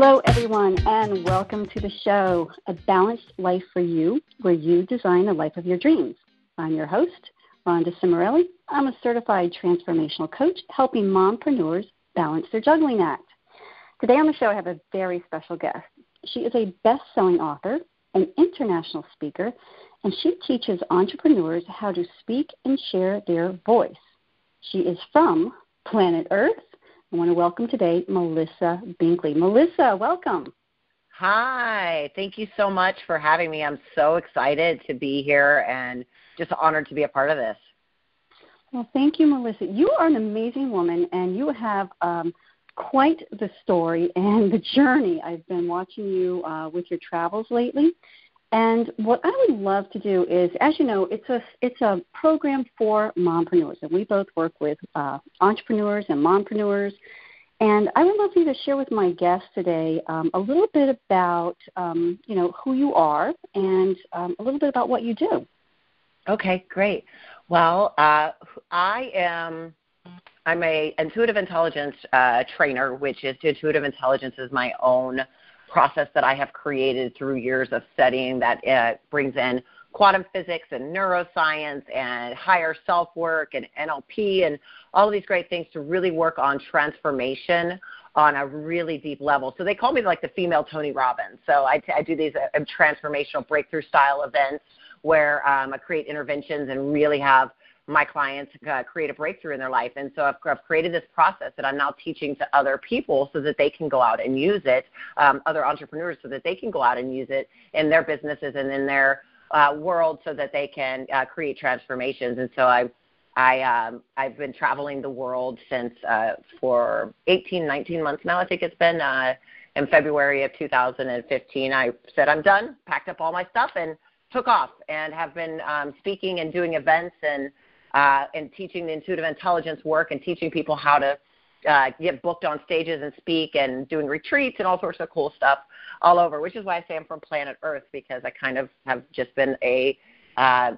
Hello, everyone, and welcome to the show, A Balanced Life for You, where you design the life of your dreams. I'm your host, Rhonda Cimarelli. I'm a certified transformational coach helping mompreneurs balance their juggling act. Today on the show, I have a very special guest. She is a best selling author, an international speaker, and she teaches entrepreneurs how to speak and share their voice. She is from planet Earth. I want to welcome today Melissa Binkley. Melissa, welcome. Hi, thank you so much for having me. I'm so excited to be here and just honored to be a part of this. Well, thank you, Melissa. You are an amazing woman, and you have um, quite the story and the journey. I've been watching you uh, with your travels lately. And what I would love to do is, as you know, it's a it's a program for mompreneurs, and we both work with uh, entrepreneurs and mompreneurs. And I would love for you to share with my guests today um, a little bit about um, you know who you are and um, a little bit about what you do. Okay, great. Well, uh, I am I'm a intuitive intelligence uh, trainer, which is intuitive intelligence is my own process that I have created through years of studying that uh, brings in quantum physics and neuroscience and higher self work and NLP and all of these great things to really work on transformation on a really deep level. So they call me like the female Tony Robbins. So I, t- I do these uh, transformational breakthrough style events where um, I create interventions and really have my clients uh, create a breakthrough in their life. And so I've, I've, created this process that I'm now teaching to other people so that they can go out and use it, um, other entrepreneurs so that they can go out and use it in their businesses and in their uh, world so that they can uh, create transformations. And so I, I, um, I've been traveling the world since uh, for 18, 19 months now. I think it's been uh, in February of 2015. I said I'm done, packed up all my stuff, and took off, and have been um, speaking and doing events and uh, and teaching the intuitive intelligence work and teaching people how to uh, get booked on stages and speak and doing retreats and all sorts of cool stuff all over, which is why I say I'm from planet Earth because I kind of have just been a, uh,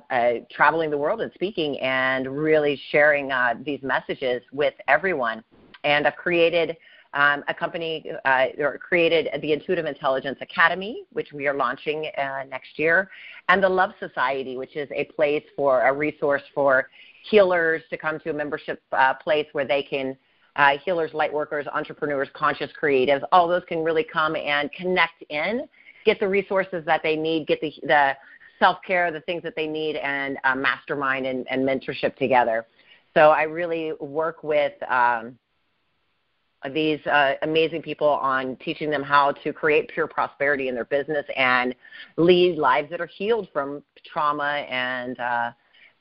traveling the world and speaking and really sharing uh, these messages with everyone. And I've created um, a company uh, or created the Intuitive Intelligence Academy, which we are launching uh, next year, and the Love Society, which is a place for a resource for healers to come to a membership uh, place where they can. Uh, healers, light workers, entrepreneurs, conscious creatives, all those can really come and connect in, get the resources that they need, get the, the self care, the things that they need, and uh, mastermind and, and mentorship together. So I really work with um, these uh, amazing people on teaching them how to create pure prosperity in their business and lead lives that are healed from trauma and uh,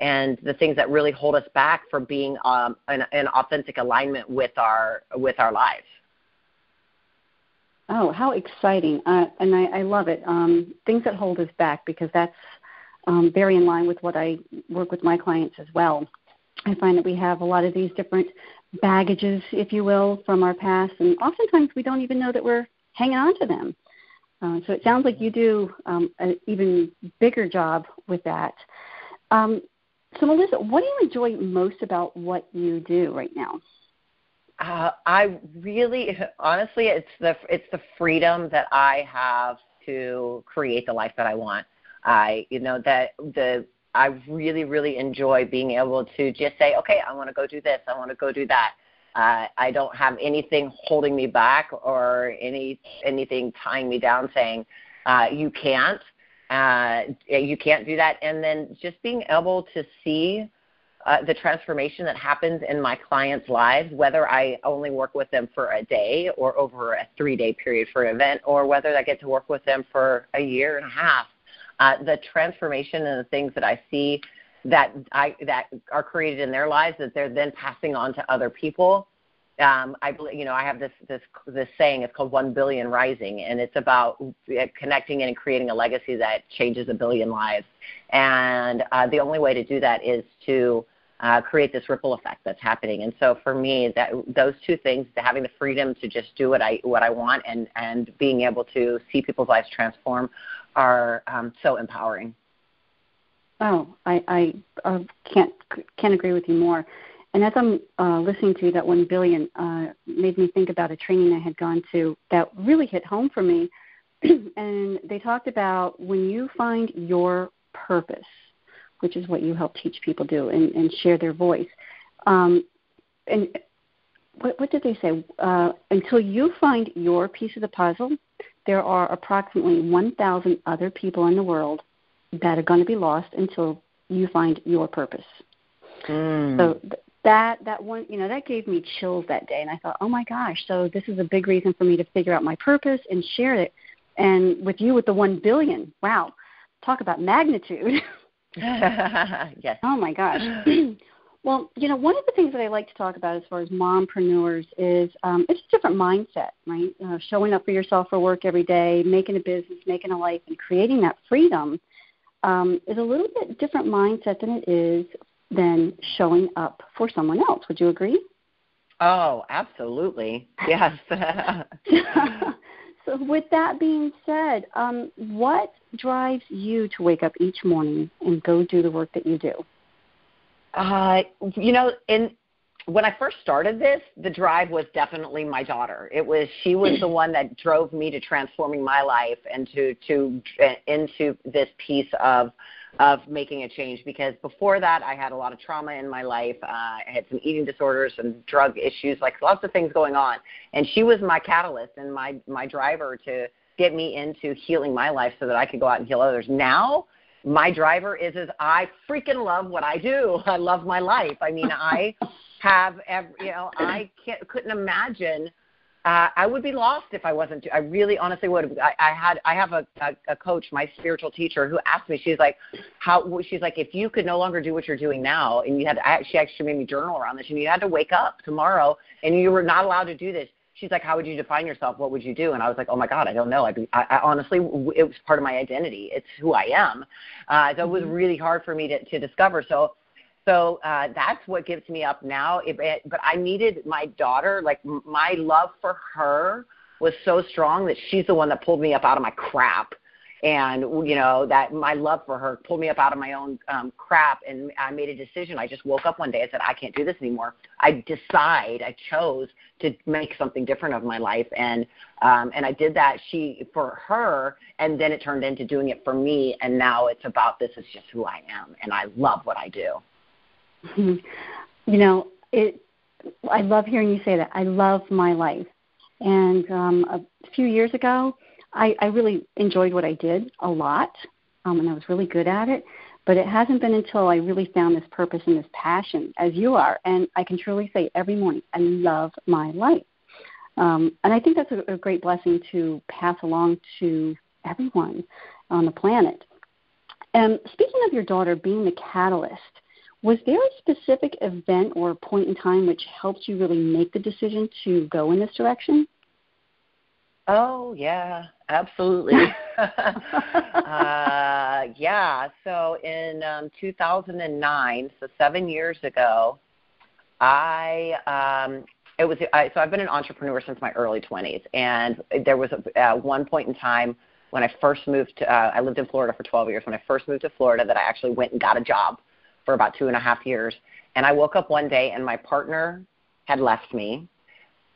and the things that really hold us back from being um, an, an authentic alignment with our with our lives. Oh, how exciting! Uh, and I, I love it. Um, things that hold us back because that's um, very in line with what I work with my clients as well. I find that we have a lot of these different baggages, if you will, from our past, and oftentimes we don't even know that we're hanging on to them. Uh, so it sounds like you do um, an even bigger job with that. Um, so, Melissa, what do you enjoy most about what you do right now? Uh, I really, honestly, it's the it's the freedom that I have to create the life that I want. I, you know, that the I really, really enjoy being able to just say, okay, I want to go do this, I want to go do that. Uh, I don't have anything holding me back or any anything tying me down, saying uh, you can't, uh, you can't do that. And then just being able to see uh, the transformation that happens in my clients' lives, whether I only work with them for a day or over a three-day period for an event, or whether I get to work with them for a year and a half uh, the transformation and the things that I see that I that are created in their lives that they're then passing on to other people. Um, I believe you know I have this this this saying it's called one billion rising and it's about connecting and creating a legacy that changes a billion lives and uh, the only way to do that is to uh, create this ripple effect that's happening and so for me that those two things having the freedom to just do what I what I want and and being able to see people's lives transform are um, so empowering. Oh, I, I uh, can't can't agree with you more. And as I'm uh, listening to you that one billion, uh, made me think about a training I had gone to that really hit home for me. and they talked about when you find your purpose, which is what you help teach people do and, and share their voice. Um, and what, what did they say? Uh, until you find your piece of the puzzle, there are approximately 1,000 other people in the world that are going to be lost until you find your purpose. Mm. So th- that that one, you know, that gave me chills that day, and I thought, oh my gosh, so this is a big reason for me to figure out my purpose and share it. And with you, with the one billion, wow, talk about magnitude. yes. Oh my gosh. well, you know, one of the things that I like to talk about as far as mompreneurs is um, it's a different mindset, right? Uh, showing up for yourself for work every day, making a business, making a life, and creating that freedom um, is a little bit different mindset than it is than showing up for someone else. Would you agree? Oh, absolutely. Yes. so, with that being said, um, what drives you to wake up each morning and go do the work that you do? Uh, you know, in when I first started this, the drive was definitely my daughter. It was she was the one that drove me to transforming my life and to to into this piece of of making a change because before that I had a lot of trauma in my life. Uh, I had some eating disorders and drug issues, like lots of things going on. And she was my catalyst and my my driver to get me into healing my life so that I could go out and heal others. Now my driver is is I freaking love what I do. I love my life. I mean, I have every, you know, I can't couldn't imagine uh, I would be lost if I wasn't. I really, honestly would. I, I had, I have a, a, a coach, my spiritual teacher, who asked me. She's like, "How?" She's like, "If you could no longer do what you're doing now, and you had, I, she actually made me journal around this, and you had to wake up tomorrow, and you were not allowed to do this." She's like, "How would you define yourself? What would you do?" And I was like, "Oh my God, I don't know. I'd be, I, I honestly, it was part of my identity. It's who I am. Uh, so it was mm-hmm. really hard for me to, to discover. So so uh, that's what gives me up now. It, it, but I needed my daughter, like my love for her was so strong that she's the one that pulled me up out of my crap. And you know that my love for her pulled me up out of my own um, crap, and I made a decision. I just woke up one day. I said, "I can't do this anymore." I decide, I chose to make something different of my life, and um, and I did that. She for her, and then it turned into doing it for me. And now it's about this is just who I am, and I love what I do. You know, it. I love hearing you say that. I love my life, and um, a few years ago, I, I really enjoyed what I did a lot, um, and I was really good at it. But it hasn't been until I really found this purpose and this passion, as you are, and I can truly say every morning, I love my life. Um, and I think that's a, a great blessing to pass along to everyone on the planet. And speaking of your daughter being the catalyst, was there a specific event or point in time which helped you really make the decision to go in this direction? Oh yeah, absolutely. uh, yeah. So in um, 2009, so seven years ago, I um, it was I, so I've been an entrepreneur since my early 20s, and there was a, uh, one point in time when I first moved. To, uh, I lived in Florida for 12 years. When I first moved to Florida, that I actually went and got a job for about two and a half years. And I woke up one day and my partner had left me.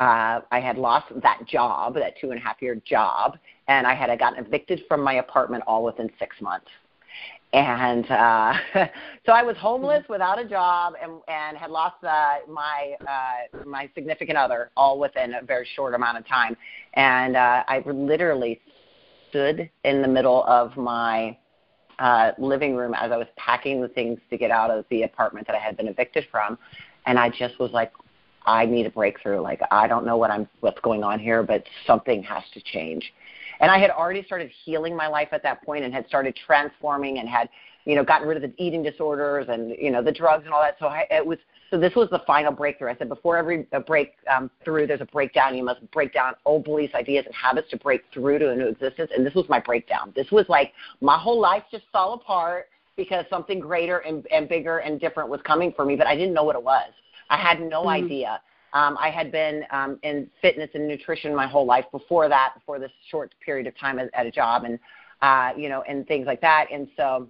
Uh, I had lost that job, that two and a half year job, and I had gotten evicted from my apartment all within six months. And uh, so I was homeless without a job and, and had lost uh, my uh, my significant other all within a very short amount of time. And uh, I literally stood in the middle of my uh, living room as I was packing the things to get out of the apartment that I had been evicted from, and I just was like, I need a breakthrough. Like I don't know what I'm what's going on here, but something has to change. And I had already started healing my life at that point and had started transforming and had, you know, gotten rid of the eating disorders and you know the drugs and all that. So I, it was so this was the final breakthrough. I said before every break um, through, there's a breakdown. You must break down old beliefs, ideas, and habits to break through to a new existence. And this was my breakdown. This was like my whole life just fell apart because something greater and, and bigger and different was coming for me, but I didn't know what it was. I had no mm-hmm. idea. Um, I had been um, in fitness and nutrition my whole life before that, before this short period of time at, at a job, and uh, you know, and things like that. And so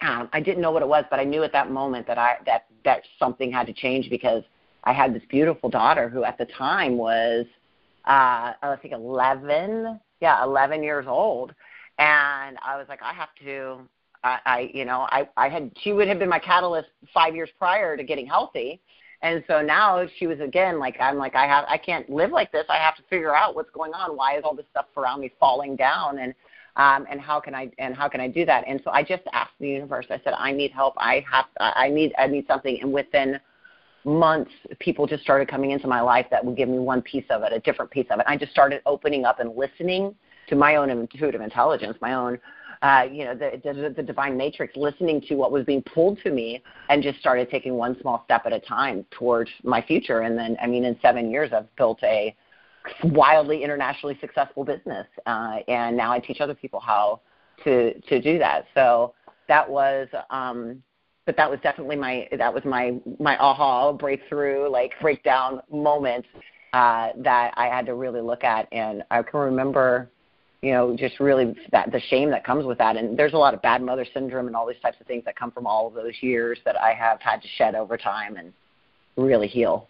um, I didn't know what it was, but I knew at that moment that I that that something had to change because I had this beautiful daughter who at the time was uh I think 11, yeah, 11 years old, and I was like, I have to. I, I you know I I had she would have been my catalyst five years prior to getting healthy, and so now she was again like I'm like I have I can't live like this. I have to figure out what's going on. Why is all this stuff around me falling down? And um, and how can I and how can I do that? And so I just asked the universe. I said, I need help. I have I need I need something. And within months, people just started coming into my life that would give me one piece of it, a different piece of it. I just started opening up and listening to my own intuitive intelligence, my own uh, you know, the, the, the divine matrix, listening to what was being pulled to me, and just started taking one small step at a time towards my future. And then, I mean, in seven years, I've built a wildly internationally successful business, uh, and now I teach other people how to to do that. So that was, um, but that was definitely my that was my my aha breakthrough like breakdown moment uh, that I had to really look at, and I can remember. You know, just really that the shame that comes with that, and there's a lot of bad mother syndrome and all these types of things that come from all of those years that I have had to shed over time and really heal.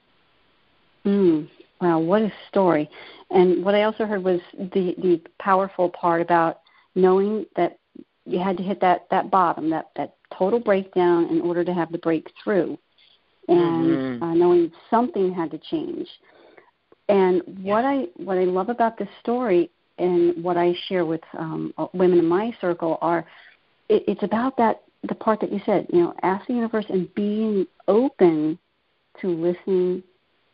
Mm, Wow, what a story! And what I also heard was the the powerful part about knowing that you had to hit that that bottom, that that total breakdown in order to have the breakthrough, and mm-hmm. uh, knowing something had to change. And what yeah. I what I love about this story and what I share with um, women in my circle are it, it's about that the part that you said, you know, ask the universe and being open to listening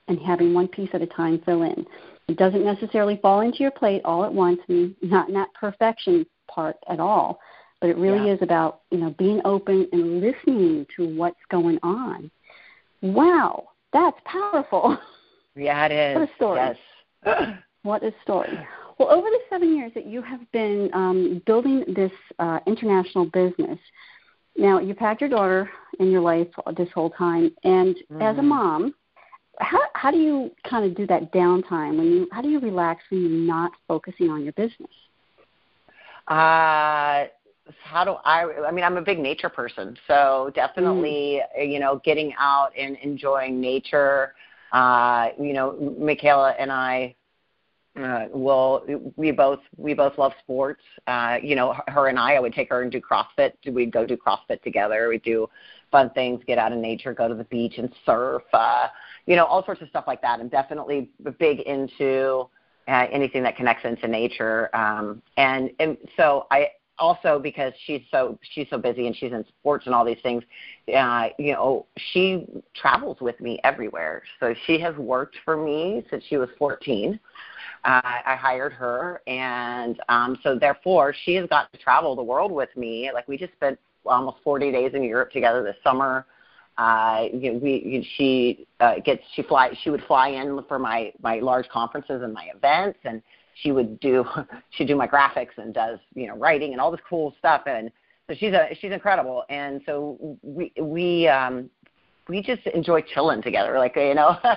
and having one piece at a time fill in. It doesn't necessarily fall into your plate all at once, and not in that perfection part at all. But it really yeah. is about you know being open and listening to what's going on. Wow, that's powerful. Yeah, it is. What a story. Yes. what a story. Well, over the seven years that you have been um, building this uh, international business, now you've had your daughter in your life this whole time, and mm-hmm. as a mm-hmm. mom, how how do you kind of do that downtime when you how do you relax when you're not focusing on your business? Uh how do I I mean I'm a big nature person, so definitely mm. you know getting out and enjoying nature. Uh, you know, Michaela and I uh, will we both we both love sports. Uh, you know, her and I, I would take her and do CrossFit. We'd go do CrossFit together. We'd do fun things, get out in nature, go to the beach and surf. Uh, you know, all sorts of stuff like that. I'm definitely big into uh, anything that connects into nature. Um, and and so I also because she's so she's so busy and she's in sports and all these things, uh, you know, she travels with me everywhere. So she has worked for me since she was 14. Uh, I hired her, and um, so therefore she has got to travel the world with me. Like we just spent almost 40 days in Europe together this summer. Uh, you know, we she uh, gets she fly she would fly in for my my large conferences and my events, and she would do she do my graphics and does you know writing and all this cool stuff, and so she's a she's incredible, and so we we um we just enjoy chilling together, like you know.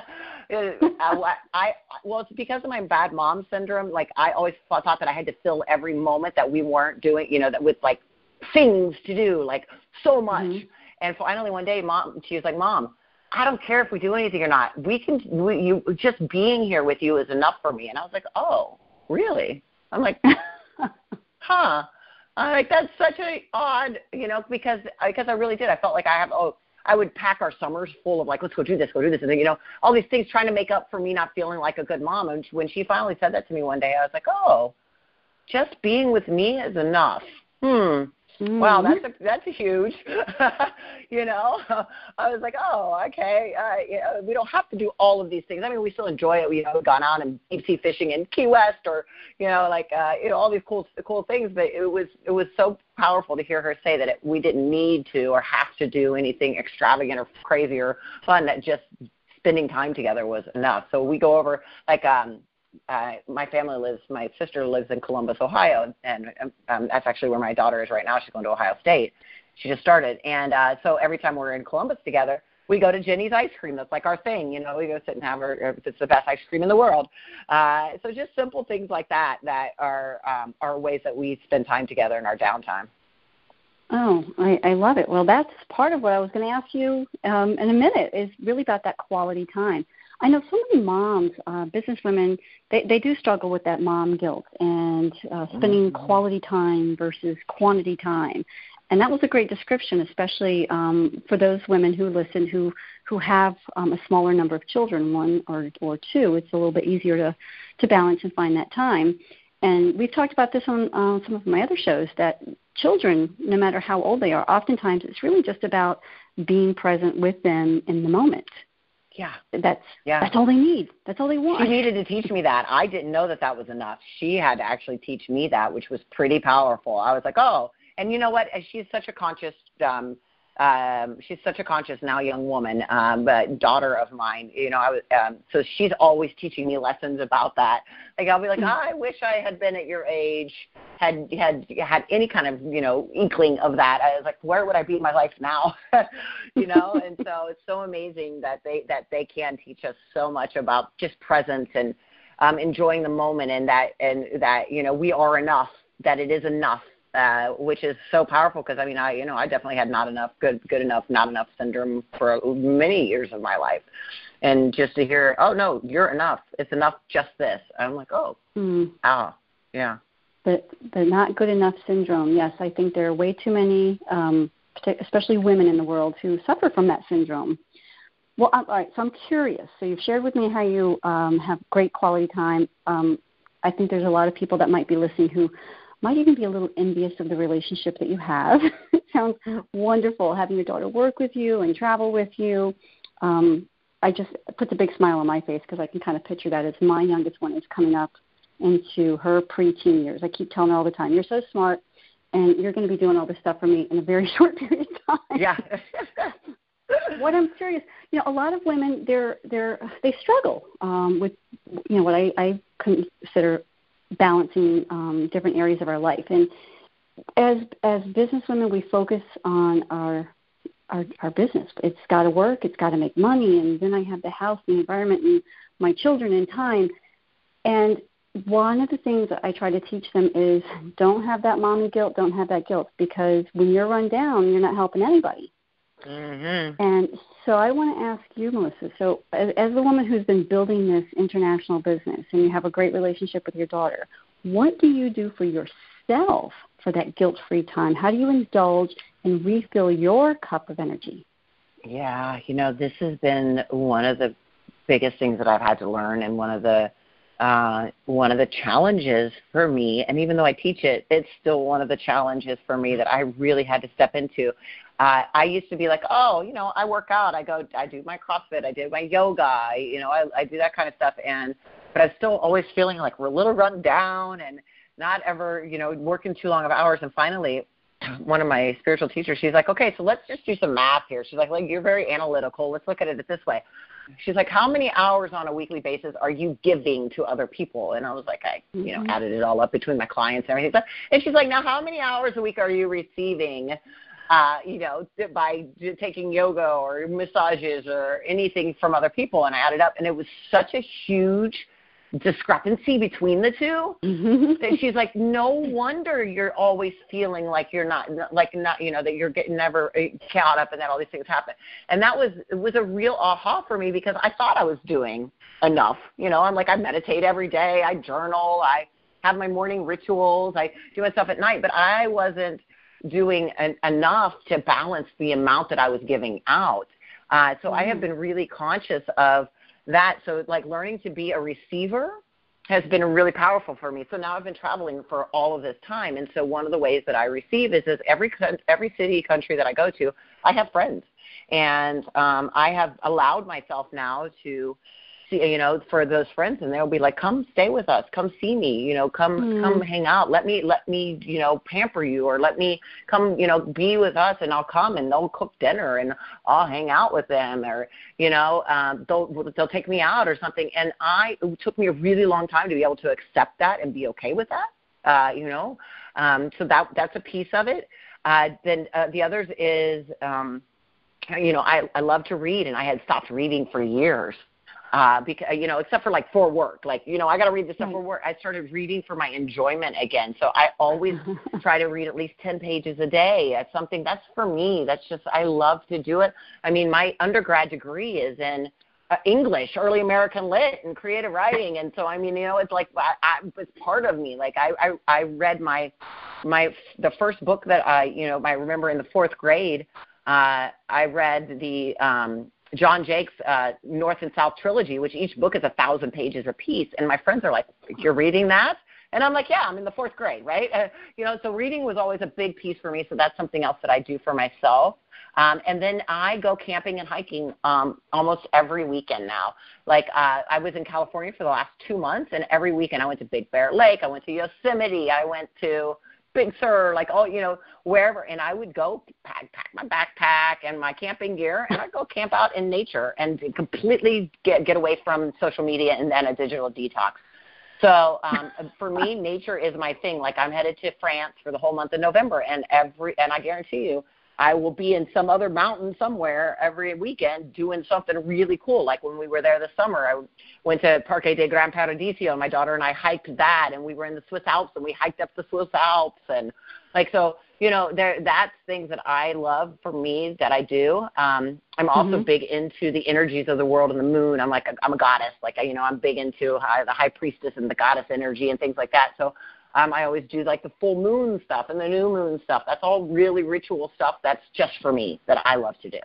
I, I well, it's because of my bad mom syndrome. Like I always thought that I had to fill every moment that we weren't doing, you know, that with like things to do, like so much. Mm-hmm. And finally, one day, mom, she was like, "Mom, I don't care if we do anything or not. We can. We, you just being here with you is enough for me." And I was like, "Oh, really?" I'm like, "Huh." I'm like, "That's such a odd, you know, because because I really did. I felt like I have oh." I would pack our summers full of like, let's go do this, go do this, and then you know, all these things trying to make up for me not feeling like a good mom. And when she finally said that to me one day, I was like, oh, just being with me is enough. Hmm. Mm-hmm. Wow, that's a, that's a huge. you know, I was like, oh, okay. Uh, you know, we don't have to do all of these things. I mean, we still enjoy it. We, you know, gone out and deep sea fishing in Key West, or you know, like uh, you know, all these cool cool things. But it was it was so powerful to hear her say that it, we didn't need to or have to do anything extravagant or crazy or fun. That just spending time together was enough. So we go over like um uh, my family lives. My sister lives in Columbus, Ohio, and um, that's actually where my daughter is right now. She's going to Ohio State. She just started, and uh, so every time we're in Columbus together, we go to Jeni's Ice Cream. That's like our thing, you know. We go sit and have her. It's the best ice cream in the world. Uh, so just simple things like that that are um, are ways that we spend time together in our downtime. Oh, I, I love it. Well, that's part of what I was going to ask you um, in a minute. Is really about that quality time. I know so many moms, uh, business women, they, they do struggle with that mom guilt and uh, spending mm-hmm. quality time versus quantity time. And that was a great description, especially um, for those women who listen who who have um, a smaller number of children, one or or two. It's a little bit easier to to balance and find that time. And we've talked about this on uh, some of my other shows that children, no matter how old they are, oftentimes it's really just about being present with them in the moment. Yeah, that's yeah. that's all they need. That's all they want. She needed to teach me that. I didn't know that that was enough. She had to actually teach me that, which was pretty powerful. I was like, oh, and you know what? She's such a conscious um, um she's such a conscious now young woman um but daughter of mine you know i was um so she's always teaching me lessons about that. Like i'll be like oh, i wish i had been at your age had had had any kind of you know inkling of that. I was like where would i be in my life now? You know? And so it's so amazing that they that they can teach us so much about just presence and um enjoying the moment and that and that you know we are enough that it is enough uh, which is so powerful because I mean I you know I definitely had not enough good good enough not enough syndrome for many years of my life, and just to hear oh no you're enough it's enough just this I'm like oh mm. ah yeah the the not good enough syndrome yes I think there are way too many um, especially women in the world who suffer from that syndrome. Well, all right. So I'm curious. So you've shared with me how you um, have great quality time. Um, I think there's a lot of people that might be listening who might even be a little envious of the relationship that you have. it sounds wonderful having your daughter work with you and travel with you. Um, I just puts a big smile on my face because I can kind of picture that as my youngest one is coming up into her preteen years. I keep telling her all the time, "You're so smart, and you're going to be doing all this stuff for me in a very short period of time." Yeah. what I'm curious, you know, a lot of women they're they're they struggle um, with you know what I, I consider balancing um, different areas of our life. And as as businesswomen, we focus on our our, our business. It's got to work. It's got to make money. And then I have the house, the environment, and my children, and time. And one of the things that I try to teach them is don't have that mommy guilt. Don't have that guilt because when you're run down, you're not helping anybody. Mm-hmm. And so I want to ask you, Melissa. So, as, as the woman who's been building this international business, and you have a great relationship with your daughter, what do you do for yourself for that guilt-free time? How do you indulge and refill your cup of energy? Yeah, you know, this has been one of the biggest things that I've had to learn, and one of the uh, one of the challenges for me, and even though I teach it, it's still one of the challenges for me that I really had to step into. Uh, I used to be like, oh, you know, I work out, I go, I do my CrossFit, I do my yoga, I, you know, I, I do that kind of stuff, and but I'm still always feeling like we're a little run down and not ever, you know, working too long of hours. And finally, one of my spiritual teachers, she's like, okay, so let's just do some math here. She's like, like you're very analytical. Let's look at it this way. She's like, how many hours on a weekly basis are you giving to other people? And I was like, I, you know, mm-hmm. added it all up between my clients and everything. And she's like, now how many hours a week are you receiving? Uh, you know, by taking yoga or massages or anything from other people, and I added up, and it was such a huge discrepancy between the 2 mm-hmm. that she's like no wonder you're always feeling like you're not like not you know that you're getting never uh, caught up and that all these things happen and that was it was a real aha for me because i thought i was doing enough you know i'm like i meditate every day i journal i have my morning rituals i do my stuff at night but i wasn't doing an, enough to balance the amount that i was giving out uh, so mm-hmm. i have mm. been really conscious of that so like learning to be a receiver has been really powerful for me. So now I've been traveling for all of this time, and so one of the ways that I receive is is every every city country that I go to, I have friends, and um, I have allowed myself now to see you know for those friends and they'll be like come stay with us. Come see me you know come mm. come hang out. Let me let me you know pamper you or let me come you know be with us and I'll come and they'll cook dinner and I'll hang out with them or you know um they'll they'll take me out or something. And I it took me a really long time to be able to accept that and be okay with that uh you know? Um so that that's a piece of it. Uh then uh, the others is um you know I I love to read and I had stopped reading for years uh, because you know, except for like for work. Like you know, I got to read this stuff for work. I started reading for my enjoyment again. So I always try to read at least ten pages a day. It's something that's for me. That's just I love to do it. I mean, my undergrad degree is in uh, English, early American lit, and creative writing, and so I mean, you know, it's like I, I, it's part of me. Like I, I, I read my, my the first book that I, you know, I remember in the fourth grade. Uh, I read the um, John Jakes uh, North and South trilogy, which each book is a thousand pages a piece, and my friends are like, "You're reading that?" And I'm like, yeah, I'm in the fourth grade, right? Uh, you know, so reading was always a big piece for me. So that's something else that I do for myself. Um, and then I go camping and hiking um, almost every weekend now. Like uh, I was in California for the last two months, and every weekend I went to Big Bear Lake, I went to Yosemite, I went to Sur, like all you know wherever, and I would go pack pack my backpack and my camping gear, and I'd go camp out in nature and completely get get away from social media and then a digital detox. So um, for me, nature is my thing. Like I'm headed to France for the whole month of November, and every and I guarantee you, I will be in some other mountain somewhere every weekend doing something really cool. Like when we were there this summer, I went to Parque de Gran Paradiso, and my daughter and I hiked that, and we were in the Swiss Alps, and we hiked up the Swiss Alps, and like so, you know, there that's things that I love for me that I do. Um, I'm also mm-hmm. big into the energies of the world and the moon. I'm like a, I'm a goddess, like you know, I'm big into high, the high priestess and the goddess energy and things like that. So um, I always do like the full moon stuff and the new moon stuff. That's all really ritual stuff. That's just for me that I love to do.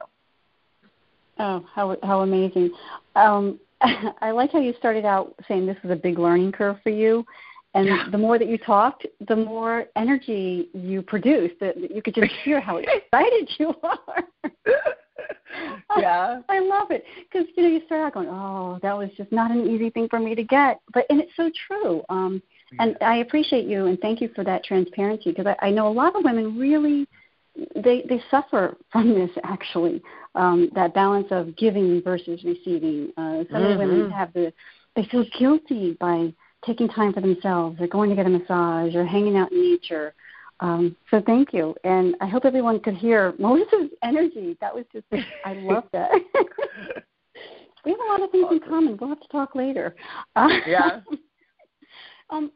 Oh, how how amazing! Um, I like how you started out saying this was a big learning curve for you, and yeah. the more that you talked, the more energy you produced. That you could just hear how excited you are. yeah, I love it because you know you start out going, "Oh, that was just not an easy thing for me to get," but and it's so true. Um, and I appreciate you and thank you for that transparency because I, I know a lot of women really they they suffer from this actually um, that balance of giving versus receiving. Uh, some mm-hmm. women have the they feel guilty by taking time for themselves or going to get a massage or hanging out in nature. Um, so thank you, and I hope everyone could hear Melissa's energy. That was just I love that. we have a lot of things in common. We'll have to talk later. Uh, yeah. um,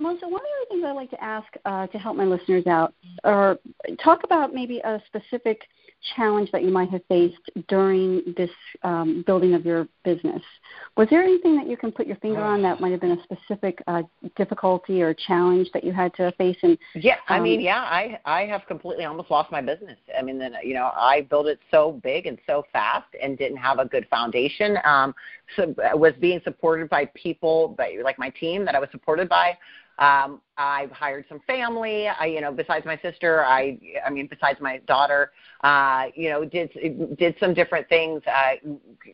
Melissa, one of the things I like to ask uh, to help my listeners out, or talk about maybe a specific challenge that you might have faced during this um, building of your business. Was there anything that you can put your finger on that might have been a specific uh, difficulty or challenge that you had to face? And yeah, um, I mean, yeah, I I have completely almost lost my business. I mean, then you know, I built it so big and so fast and didn't have a good foundation. Um, so was being supported by people, by, like my team that I was supported by um, I've hired some family. I, you know, besides my sister, I, I mean, besides my daughter, uh, you know, did did some different things. Uh,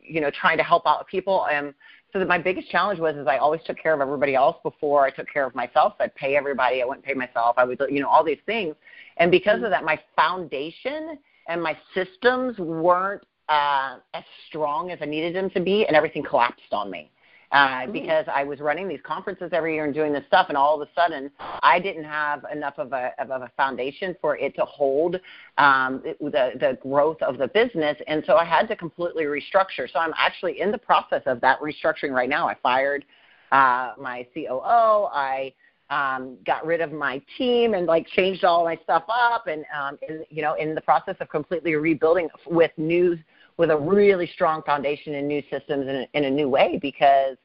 you know, trying to help out people. And so that my biggest challenge was is I always took care of everybody else before I took care of myself. I'd pay everybody. I wouldn't pay myself. I would, you know, all these things. And because of that, my foundation and my systems weren't uh, as strong as I needed them to be, and everything collapsed on me uh, because I was running these conferences every year and doing this stuff, and all of a sudden I didn't have enough of a of a foundation for it to hold um, the the growth of the business, and so I had to completely restructure. So I'm actually in the process of that restructuring right now. I fired uh, my COO. I um, got rid of my team and like changed all my stuff up, and um, in, you know, in the process of completely rebuilding with new with a really strong foundation in new systems in, in a new way because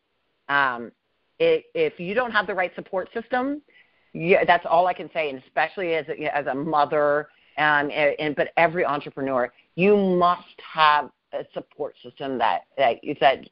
um, it, if you don't have the right support system, yeah, that's all I can say. And especially as a, as a mother, um, and, and but every entrepreneur, you must have a support system that that that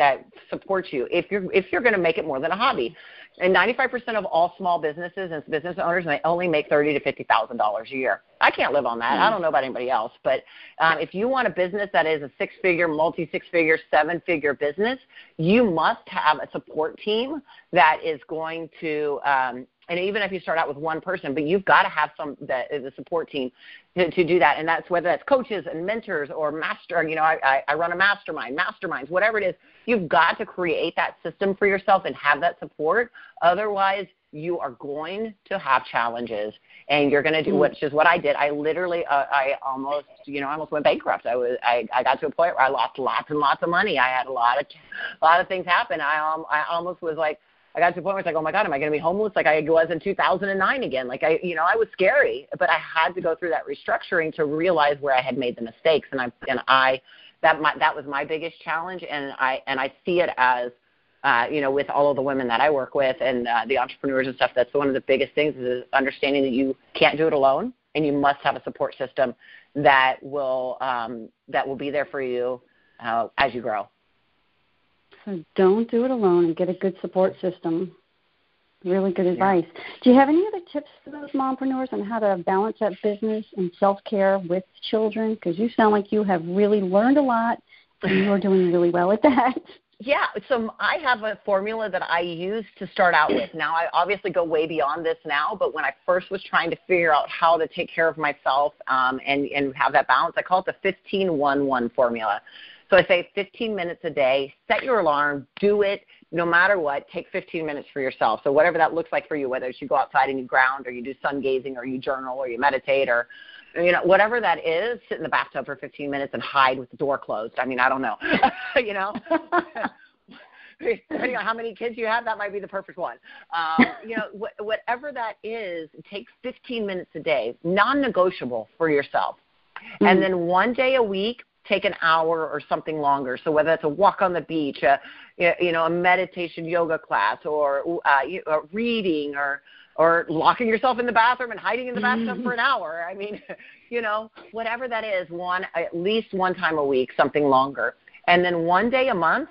that supports you if you're if you're going to make it more than a hobby. And 95% of all small businesses and business owners they only make thirty to fifty thousand dollars a year. I can't live on that. Mm-hmm. I don't know about anybody else, but um, if you want a business that is a six-figure, multi-six-figure, seven-figure business, you must have a support team that is going to um, and even if you start out with one person, but you've got to have some the, the support team to, to do that, and that's whether that's coaches and mentors or master. You know, I, I, I run a mastermind, masterminds, whatever it is. You've got to create that system for yourself and have that support. Otherwise, you are going to have challenges and you're going to do mm. which is what I did. I literally uh, I almost you know I almost went bankrupt. I was I I got to a point where I lost lots and lots of money. I had a lot of a lot of things happen. I um I almost was like I got to a point where it's like, oh my God, am I going to be homeless like I was in 2009 again? Like I, you know, I was scary, but I had to go through that restructuring to realize where I had made the mistakes, and I, and I, that my, that was my biggest challenge, and I, and I see it as uh, you know, with all of the women that I work with and uh, the entrepreneurs and stuff, that's one of the biggest things is understanding that you can't do it alone, and you must have a support system that will um, that will be there for you uh, as you grow. So don't do it alone, and get a good support system. Really good advice. Yeah. Do you have any other tips for those mompreneurs on how to balance that business and self care with children? Because you sound like you have really learned a lot, and you're doing really well at that. Yeah, so I have a formula that I use to start out with. Now, I obviously go way beyond this now, but when I first was trying to figure out how to take care of myself um, and, and have that balance, I call it the 15 1 1 formula. So I say 15 minutes a day, set your alarm, do it no matter what, take 15 minutes for yourself. So whatever that looks like for you, whether it's you go outside and you ground or you do sun gazing or you journal or you meditate or you know, whatever that is, sit in the bathtub for 15 minutes and hide with the door closed. I mean, I don't know. you know, depending on how many kids you have, that might be the perfect one. Um, you know, wh- whatever that is, take 15 minutes a day, non-negotiable for yourself. Mm-hmm. And then one day a week, take an hour or something longer. So whether it's a walk on the beach, a, you know, a meditation yoga class, or uh, reading, or or locking yourself in the bathroom and hiding in the bathtub for an hour. I mean, you know, whatever that is, one at least one time a week, something longer. And then one day a month,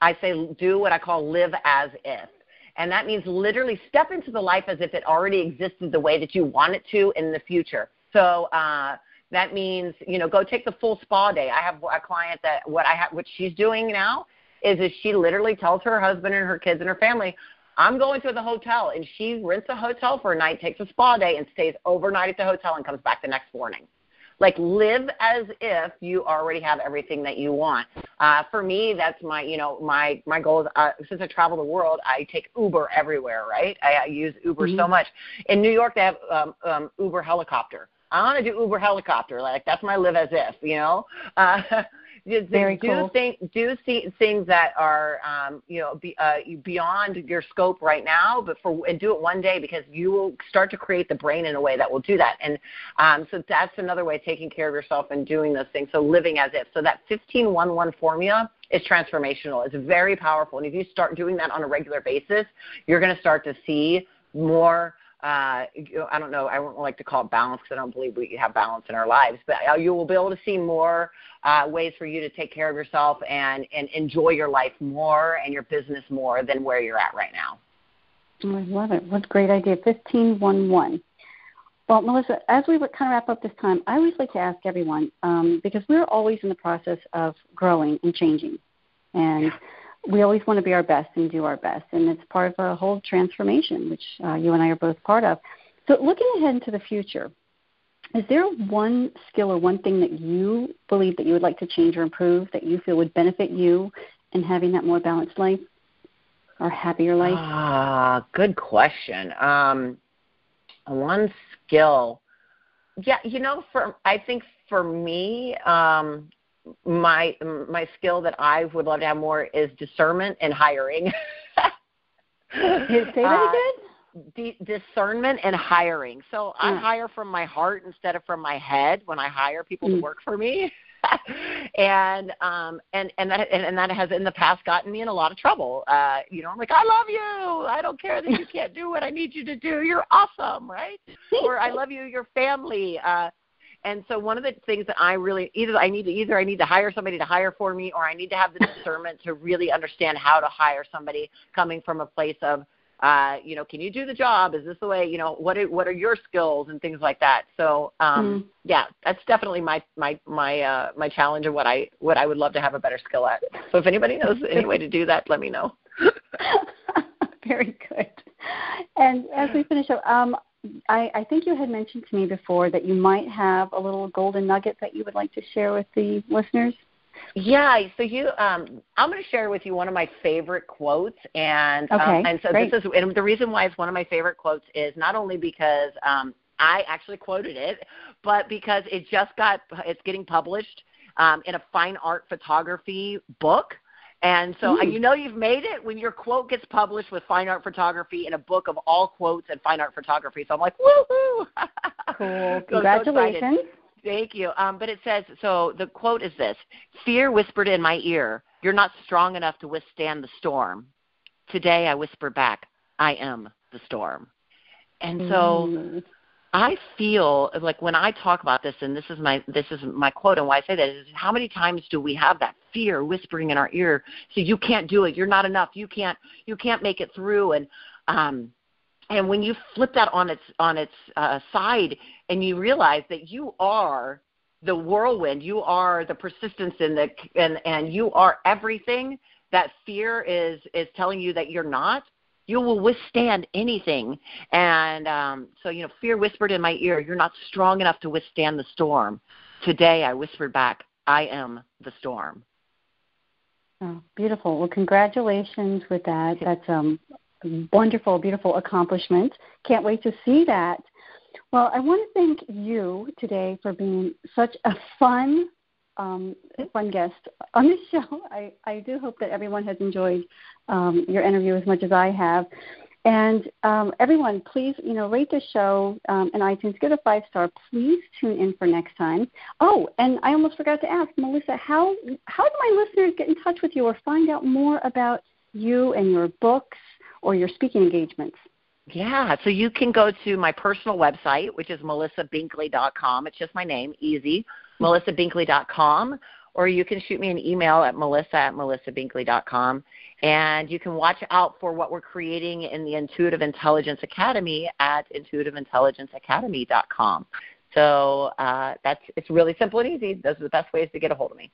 I say do what I call live as if. And that means literally step into the life as if it already existed the way that you want it to in the future. So uh, that means, you know, go take the full spa day. I have a client that what I have, what she's doing now is, is she literally tells her husband and her kids and her family, I'm going to the hotel, and she rents a hotel for a night, takes a spa day, and stays overnight at the hotel and comes back the next morning. Like live as if you already have everything that you want. Uh, for me, that's my you know my my goal is uh, since I travel the world, I take Uber everywhere. Right, I, I use Uber mm-hmm. so much. In New York, they have um, um, Uber helicopter. I want to do Uber helicopter. Like that's my live as if. You know. Uh, Very do cool. think do see things that are um, you know be, uh, beyond your scope right now, but for and do it one day because you will start to create the brain in a way that will do that. And um, so that's another way of taking care of yourself and doing those things. So living as if. So that 15-1-1 formula is transformational. It's very powerful, and if you start doing that on a regular basis, you're going to start to see more uh, I don't know, I don't like to call it balance because I don't believe we have balance in our lives, but uh, you will be able to see more uh, ways for you to take care of yourself and, and enjoy your life more and your business more than where you're at right now. Oh, I love it. What a great idea. 1511. Well, Melissa, as we kind of wrap up this time, I always like to ask everyone um, because we're always in the process of growing and changing. And we always want to be our best and do our best, and it's part of a whole transformation, which uh, you and I are both part of. So, looking ahead into the future, is there one skill or one thing that you believe that you would like to change or improve that you feel would benefit you in having that more balanced life or happier life? Ah, good question. Um, one skill, yeah, you know, for I think for me, um, my my skill that I would love to have more is discernment and hiring. say that uh, again. discernment and hiring. So I mm. hire from my heart instead of from my head when I hire people mm. to work for me. and um and and that and, and that has in the past gotten me in a lot of trouble. Uh you know, I'm like, I love you. I don't care that you can't do what I need you to do. You're awesome, right? or I love you, your family. Uh and so one of the things that I really either I need to either I need to hire somebody to hire for me or I need to have the discernment to really understand how to hire somebody coming from a place of uh, you know, can you do the job? Is this the way, you know, what are, what are your skills and things like that. So, um, mm. yeah, that's definitely my, my, my, uh, my challenge and what I, what I would love to have a better skill at. So if anybody knows any way to do that, let me know. Very good. And as we finish up, um, I, I think you had mentioned to me before that you might have a little golden nugget that you would like to share with the listeners. Yeah, so you, um, I'm going to share with you one of my favorite quotes, and um, okay, um, and so great. this is, and the reason why it's one of my favorite quotes is not only because um, I actually quoted it, but because it just got, it's getting published um, in a fine art photography book. And so mm. you know you've made it when your quote gets published with fine art photography in a book of all quotes and fine art photography. So I'm like, woohoo! Cool. Congratulations. So Thank you. Um, but it says so. The quote is this: "Fear whispered in my ear, you're not strong enough to withstand the storm. Today I whisper back, I am the storm." And so mm. I feel like when I talk about this, and this is my this is my quote, and why I say that is how many times do we have that fear whispering in our ear? So you can't do it. You're not enough. You can't you can't make it through. And um, and when you flip that on its on its uh, side, and you realize that you are the whirlwind, you are the persistence in the and and you are everything that fear is is telling you that you're not you will withstand anything. And um, so, you know, fear whispered in my ear, You're not strong enough to withstand the storm. Today I whispered back, I am the storm. Oh, beautiful. Well, congratulations with that. That's um, wonderful, beautiful accomplishment. Can't wait to see that. Well, I want to thank you today for being such a fun, um, fun guest on this show. I, I do hope that everyone has enjoyed um, your interview as much as I have. And um, everyone, please, you know, rate the show um, in iTunes. Give it a five star. Please tune in for next time. Oh, and I almost forgot to ask Melissa, how how do my listeners get in touch with you or find out more about you and your books or your speaking engagements? Yeah, so you can go to my personal website, which is melissabinkley.com. It's just my name, easy, melissabinkley.com. Or you can shoot me an email at melissa at melissabinkley.com. And you can watch out for what we're creating in the Intuitive Intelligence Academy at intuitiveintelligenceacademy.com. So uh, that's it's really simple and easy. Those are the best ways to get a hold of me.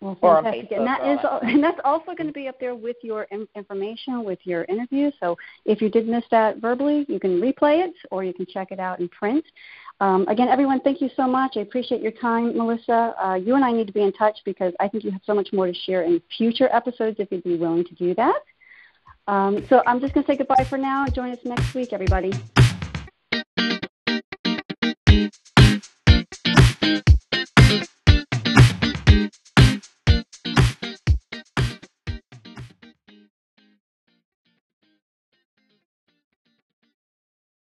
Well, fantastic. And that is, and that's also going to be up there with your information, with your interview. So if you did miss that verbally, you can replay it or you can check it out in print. Um, again, everyone, thank you so much. I appreciate your time, Melissa. Uh, you and I need to be in touch because I think you have so much more to share in future episodes if you'd be willing to do that. Um, so I'm just going to say goodbye for now. Join us next week, everybody.